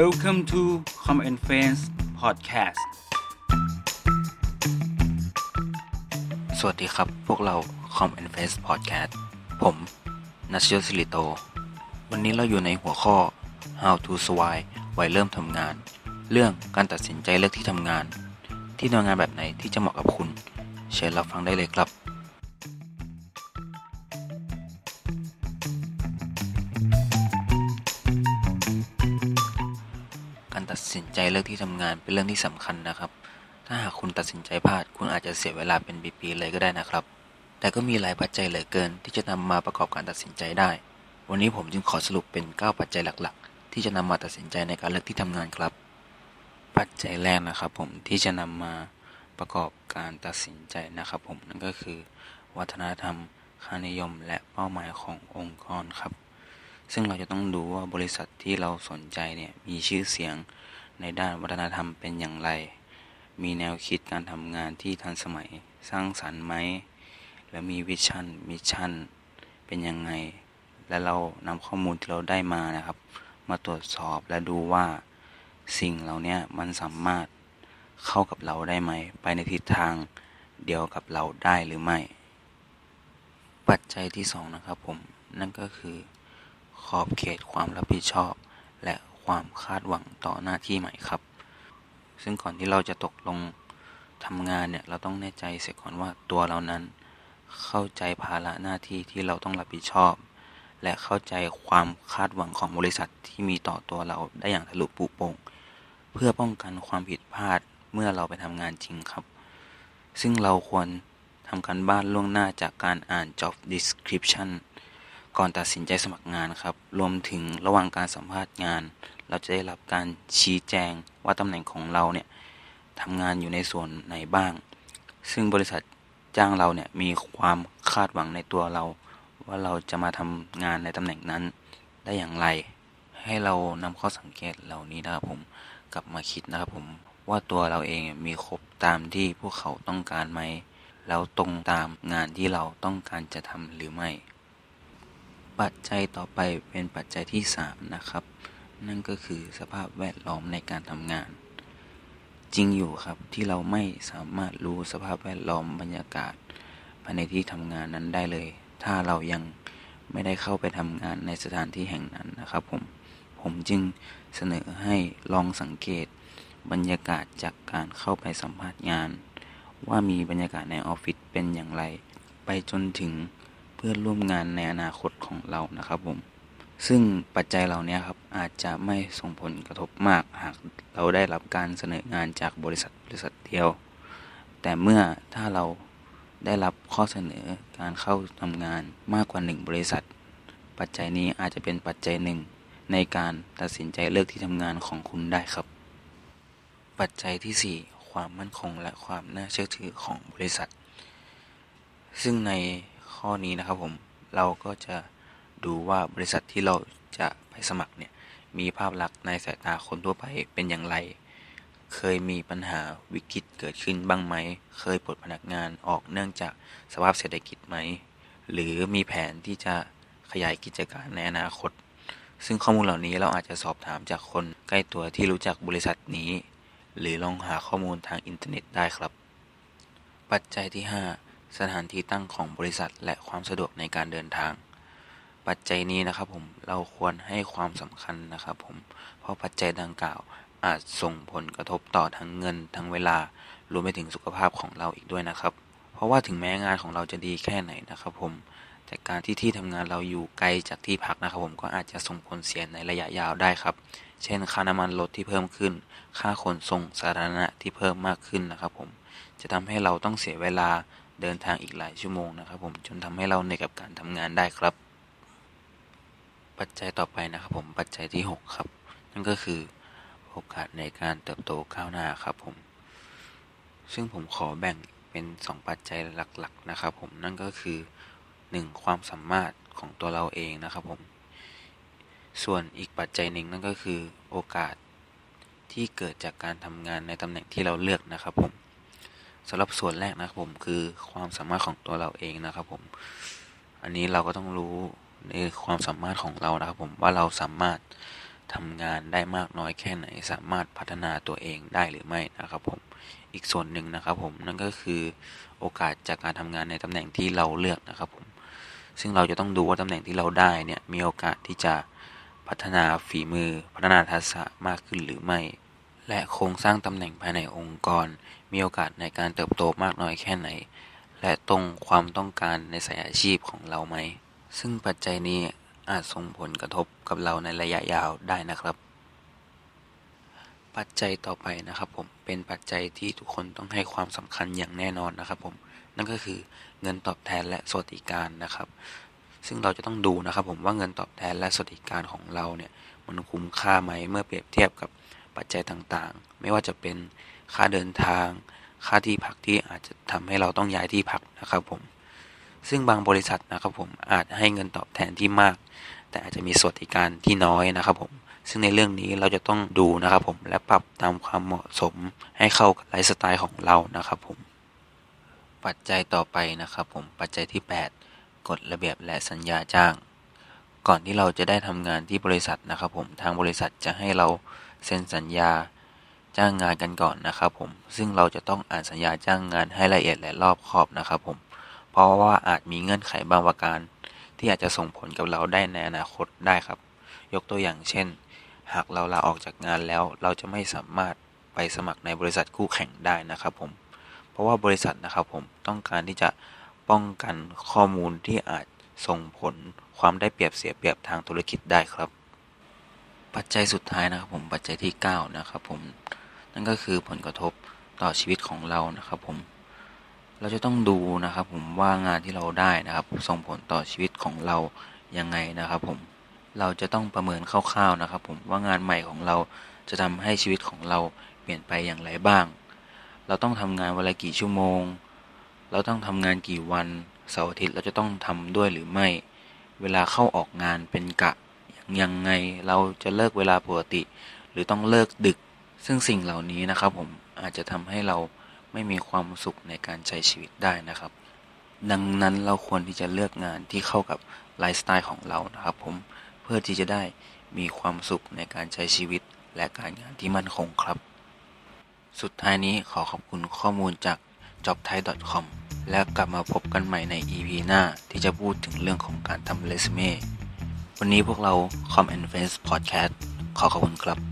Welcome to Com and Friends Podcast สวัสดีครับ พวกเรา Com and Face Podcast ผมนัชยศิริโต วันนี้เราอยู่ในหัวข้อ How to Survive วัยเริ่มทำงาน เรื่องการตัดสินใจเลือกที่ทำงาน ที่ทำงานแบบไหนที่จะเหมาะกับคุณ เชิญรับฟังได้เลยครับ ตัดสินใจเลือกที่ทำงานเป็นเรื่องที่สำคัญนะครับ ถ้าหากคุณตัดสินใจพลาด คุณอาจจะเสียเวลาเป็นปีๆเลยก็ได้นะครับ แต่ก็มีหลายปัจจัยเหลือเกิน ที่จะนำมาประกอบการตัดสินใจได้ วันนี้ผมจึงขอสรุปเป็น 9 ปัจจัยหลักๆ ที่จะนำมาตัดสินใจในการเลือกที่ทำงานครับ ปัจจัยแรกนะครับ ผมที่จะนำมาประกอบการตัดสินใจนะครับ ผมนั่นก็คือ วัฒนธรรมค่านิยม และเป้าหมายขององค์กรครับ ซึ่งเราจะต้องดูว่าบริษัทที่เราสนใจเนี่ยมีชื่อเสียงในด้านวัฒนธรรมเป็นอย่างไร มีแนวคิดการทำงานที่ทันสมัย สร้างสรรค์ไหม และมี vision mission เป็นยังไง และเรานำข้อมูลที่เราได้มานะครับ มาตรวจสอบและดูว่าสิ่งเหล่านี้มันสามารถเข้ากับเราได้ไหม ไปในทิศทางเดียวกับเราได้หรือไม่ ปัจจัยที่สองนะครับผม นั่นก็คือ ขอบเขตความรับผิดชอบ และความคาดหวังต่อหน้าที่ใหม่ครับ ซึ่งก่อนที่เราจะตกลงทำงานเนี่ยเราต้องแน่ใจเสียก่อนว่าตัวเรานั้น เข้าใจภาระหน้าที่ที่เราต้องรับผิดชอบ และเข้าใจความคาดหวังของบริษัทที่มีต่อตัวเราได้อย่างทะลุปุโปร่งเพื่อป้องกันความผิดพลาดเมื่อเราไปทำงานจริงครับ ซึ่งเราควรทำการบ้านล่วงหน้าจากการอ่าน job description ก่อนตัดสินใจสมัครงานครับ รวมถึงระหว่างการสัมภาษณ์งาน เราจะได้รับการชี้แจงว่าตำแหน่งของเราเนี่ยทำงานอยู่ในส่วนไหนบ้าง ซึ่งบริษัทจ้างเราเนี่ยมีความคาดหวังในตัวเรา ว่าเราจะมาทำงานในตำแหน่งนั้นได้อย่างไร ให้เรานำข้อสังเกตเหล่านี้นะครับผมกลับมาคิดนะครับผมว่าตัวเราเองมีครบตามที่พวกเขาต้องการไหม แล้วตรงตามงานที่เราต้องการจะทำหรือไม่ ปัจจัยต่อไปเป็นปัจจัยที่ 3 นะครับ นั่นก็คือสภาพแวดล้อมในการทำงาน จริงอยู่ครับที่เราไม่สามารถรู้สภาพแวดล้อมบรรยากาศภายในที่ทำงานนั้นได้เลย ถ้าเรายังไม่ได้เข้าไปทำงานในสถานที่แห่งนั้นนะครับผมผมจึงเสนอให้ลองสังเกตบรรยากาศจากการเข้าไปสัมภาษณ์งาน ว่ามีบรรยากาศในออฟฟิศเป็นอย่างไร ไปจนถึง พื่อนร่วมงานในอนาคตของเรานะครับผม ซึ่งปัจจัยเหล่านี้ครับอาจจะไม่ส่งผลกระทบมากหากเราได้รับการเสนองานจากบริษัทบริษัทเดียว แต่เมื่อถ้าเราได้รับข้อเสนอการเข้าทำงานมากกว่าหนึ่งบริษัท ปัจจัยนี้อาจจะเป็นปัจจัยหนึ่งในการตัดสินใจเลือกที่ทำงานของคุณได้ครับ ปัจจัยที่ 4 ความมั่นคงและความน่าเชื่อถือของบริษัท ซึ่งใน ข้อนี้นะครับผม เราก็จะดูว่าบริษัทที่เราจะไปสมัครเนี่ย มีภาพลักษณ์ในสายตาคนทั่วไปเป็นอย่างไร เคยมีปัญหาวิกฤตเกิดขึ้นบ้างไหม เคยปลดพนักงานออกเนื่องจากสภาพเศรษฐกิจไหม หรือมีแผนที่จะขยายกิจการในอนาคต ซึ่งข้อมูลเหล่านี้เราอาจจะสอบถามจากคนใกล้ตัวที่รู้จักบริษัทนี้ หรือลองหาข้อมูลทางอินเทอร์เน็ตได้ครับ ปัจจัยที่ 5 สถานที่ตั้งของบริษัทและความสะดวกในการเดินทาง ปัจจัยนี้นะครับผมเราควรให้ความสำคัญนะครับผมเพราะปัจจัยดังกล่าวอาจส่งผลกระทบต่อทั้งเงิน ทั้งเวลารวมไปถึงสุขภาพของเราอีกด้วยนะครับ เพราะว่าถึงแม้งานของเราจะดีแค่ไหนนะครับผมแต่การที่ที่ทำงานเราอยู่ไกลจากที่พักนะครับผมก็อาจจะส่งผลเสียในระยะยาวได้ครับ เช่น ค่าน้ำมันรถที่เพิ่มขึ้น ค่าขนส่งสาธารณะที่เพิ่มมากขึ้นนะครับผม จะทำให้เราต้องเสียเวลา เดินทางอีกหลายชั่วโมงนะครับ ผมจนทำให้เราเหนื่อยกับการทำงานได้ครับ ปัจจัยต่อไปนะครับ ผมปัจจัยที่ 6 ครับ นั่นก็คือโอกาสในการเติบโตก้าวหน้าครับผม ซึ่งผมขอแบ่งเป็น 2 ปัจจัยหลักๆ นะครับ ผมนั่นก็คือ 1. ความสามารถของตัวเราเองนะครับผม ส่วนอีกปัจจัยหนึ่งนั่นก็คือโอกาสที่เกิดจากการทำงานในตำแหน่งที่เราเลือกนะครับผม สำหรับส่วนแรกนะครับผมคือความสามารถของตัวเราเองนะครับผม อันนี้เราก็ต้องรู้ในความสามารถของเรานะครับผมว่าเราสามารถทำงานได้มากน้อยแค่ไหน สามารถพัฒนาตัวเองได้หรือไม่นะครับผมอีกส่วนหนึ่งนะครับผมนั่นก็คือโอกาสจากการทำงานในตำแหน่งที่เราเลือกนะครับผมซึ่งเราจะต้องดูว่าตำแหน่งที่เราได้เนี่ยมีโอกาสที่จะพัฒนาฝีมือ พัฒนาทักษะมากขึ้นหรือไม่ และโครงสร้างตำแหน่งภายในองค์กร มีโอกาสในการเติบโตมากน้อยแค่ไหน และตรงความต้องการในสายอาชีพของเราไหม ซึ่งปัจจัยนี้อาจส่งผลกระทบกับเราในระยะยาวได้นะครับ ปัจจัยต่อไปนะครับผมเป็นปัจจัยที่ทุกคนต้องให้ความสำคัญอย่างแน่นอนนะครับผมนั่นก็คือเงินตอบแทนและสวัสดิการนะครับ ซึ่งเราจะต้องดูนะครับผมว่าเงินตอบแทนและสวัสดิการของเราเนี่ยมันคุ้มค่าไหมเมื่อเปรียบเทียบกับปัจจัยต่างๆ ไม่ว่าจะเป็น ค่าเดินทาง ค่าที่พักที่อาจจะทำให้เราต้องย้ายที่พักนะครับผม ซึ่งบางบริษัทนะครับผมอาจให้เงินตอบแทนที่มาก แต่อาจจะมีสวัสดิการที่น้อยนะครับผม ซึ่งในเรื่องนี้เราจะต้องดูนะครับผมและปรับตามความเหมาะสมให้เข้ากับไลฟ์สไตล์ของเรานะครับผม ปัจจัยต่อไปนะครับผมปัจจัยที่ 8 กฎระเบียบและสัญญาจ้างก่อนที่เราจะได้ทำงานที่บริษัทนะครับผมทางบริษัทจะให้เราเซ็นสัญญา จ้างงานกันก่อนนะครับผม ซึ่งเราจะต้องอ่านสัญญาจ้างงานให้ละเอียดและรอบคอบนะครับผม เพราะว่าอาจมีเงื่อนไขบางประการ ที่อาจจะส่งผลกับเราได้ในอนาคตได้ครับ ยกตัวอย่างเช่น หากเราลาออกจากงานแล้ว เราจะไม่สามารถไปสมัครในบริษัทคู่แข่งได้นะครับผม เพราะว่าบริษัทนะครับผมต้องการที่จะป้องกันข้อมูลที่อาจส่งผลความได้เปรียบเสียเปรียบทางธุรกิจได้ครับ ปัจจัยสุดท้ายนะครับผมปัจจัยที่ 9 นะครับผม นั่นก็คือผลกระทบต่อชีวิตของเรานะครับผม เราจะต้องดูนะครับผมว่างานที่เราได้นะครับ ส่งผลต่อชีวิตของเรายังไงนะครับผม เราจะต้องประเมินคร่าวๆนะครับผมว่างานใหม่ของเราจะทำให้ชีวิตของเราเปลี่ยนไปอย่างไรบ้าง เราต้องทำงานวันละกี่ชั่วโมง เราต้องทำงานกี่วันเสาร์อาทิตย์เราจะต้องทำด้วยหรือไม่ เวลาเข้าออกงานเป็นกะยังไงเราจะเลิกเวลาปกติ หรือต้องเลิกดึก ซึ่งสิ่งเหล่านี้นะครับผมอาจจะทำให้เราไม่มีความสุขในการใช้ชีวิตได้นะครับ ดังนั้นเราควรที่จะเลือกงานที่เข้ากับไลฟ์สไตล์ของเรานะครับ ผมเพื่อที่จะได้มีความสุขในการใช้ชีวิตและการงานที่มั่นคงครับ สุดท้ายนี้ขอขอบคุณข้อมูลจาก jobthai.com แล้วกลับมาพบกันใหม่ใน EP หน้าที่จะพูดถึงเรื่องของการทำเรซูเม่วันนี้พวกเรา Com and Friends Podcast ขอขอบคุณครับ